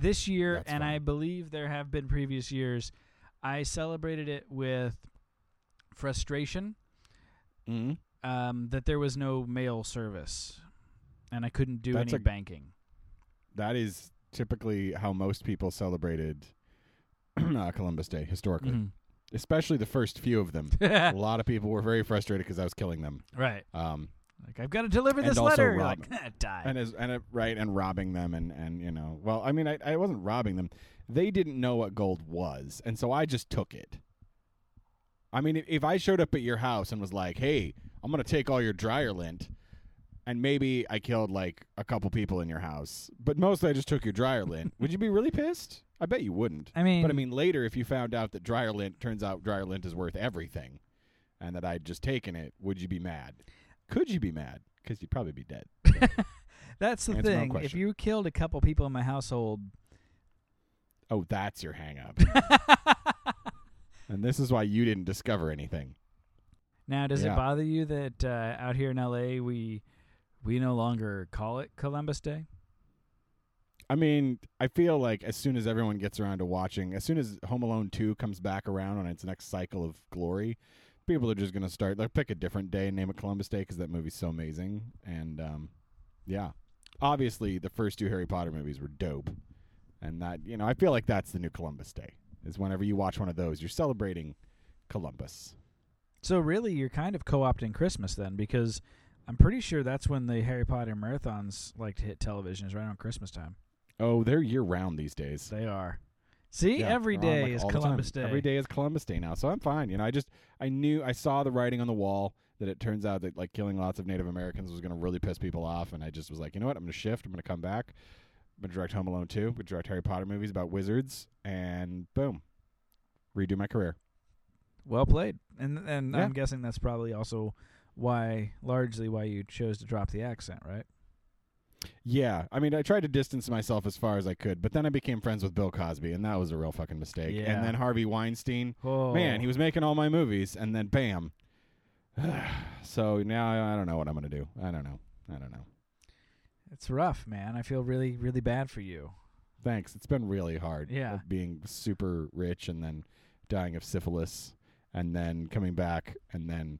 this year, That's and fun. I believe there have been previous years, I celebrated it with frustration Mm-hmm. um, that there was no mail service, and I couldn't do That's any a- banking. That is typically how most people celebrated uh, Columbus Day historically, Mhm. especially the first few of them. a lot of people were very frustrated because I was killing them. right. Um, Like I've got to deliver this letter. Rob- like, "Eh, die. and as and it, right and robbing them and and you know well I mean I I wasn't robbing them. They didn't know what gold was and so I just took it. I mean if, if I showed up at your house and was like hey I'm gonna take all your dryer lint and maybe I killed like a couple people in your house but mostly I just took your dryer lint would you be really pissed? I bet you wouldn't. I mean, but I mean later if you found out that dryer lint turns out dryer lint is worth everything and that I'd just taken it would you be mad could you be mad because you'd probably be dead that's the Answer my own thing. If question. you killed a couple people in my household, Oh, that's your hang up. and this is why you didn't discover anything. now does Yeah. it bother you that uh, out here in L.A. we we no longer call it Columbus Day? I mean, I feel like as soon as everyone gets around to watching, as soon as Home Alone 2 comes back around on its next cycle of glory, people are just going to start, they'll pick a different day and name it Columbus Day because that movie's so amazing. And, um, yeah. Obviously, the first two Harry Potter movies were dope. And that, you know, I feel like that's the new Columbus Day, is whenever you watch one of those, you're celebrating Columbus. So really, you're kind of co-opting Christmas then, because I'm pretty sure that's when the Harry Potter marathons like to hit television is right on Christmas time. Oh, they're year round these days. They are. See, Yeah, every on, like, is all the time. Columbus Day. Every day is Columbus Day now, so I'm fine. You know, I just I knew I saw the writing on the wall that it turns out that like killing lots of Native Americans was going to really piss people off, and I just was like, you know what, I'm going to shift. I'm going to come back. I'm going to direct Home Alone 2. I'm going to direct Harry Potter movies about wizards, and boom, redo my career. Well played. And and Yeah. I'm guessing that's probably also why, largely, why you chose to drop the accent, right? Yeah, I mean, I tried to distance myself as far as I could, but then I became friends with Bill Cosby, and that was a real fucking mistake. Yeah. And then Harvey Weinstein. Oh, Man, he was making all my movies, and then bam. so now I, don't know what I'm gonna do. I don't know. I don't know. It's rough, man. I feel really, really bad for you. Thanks. It's been really hard. Yeah. uh, being super rich and then dying of syphilis, and then coming back, and then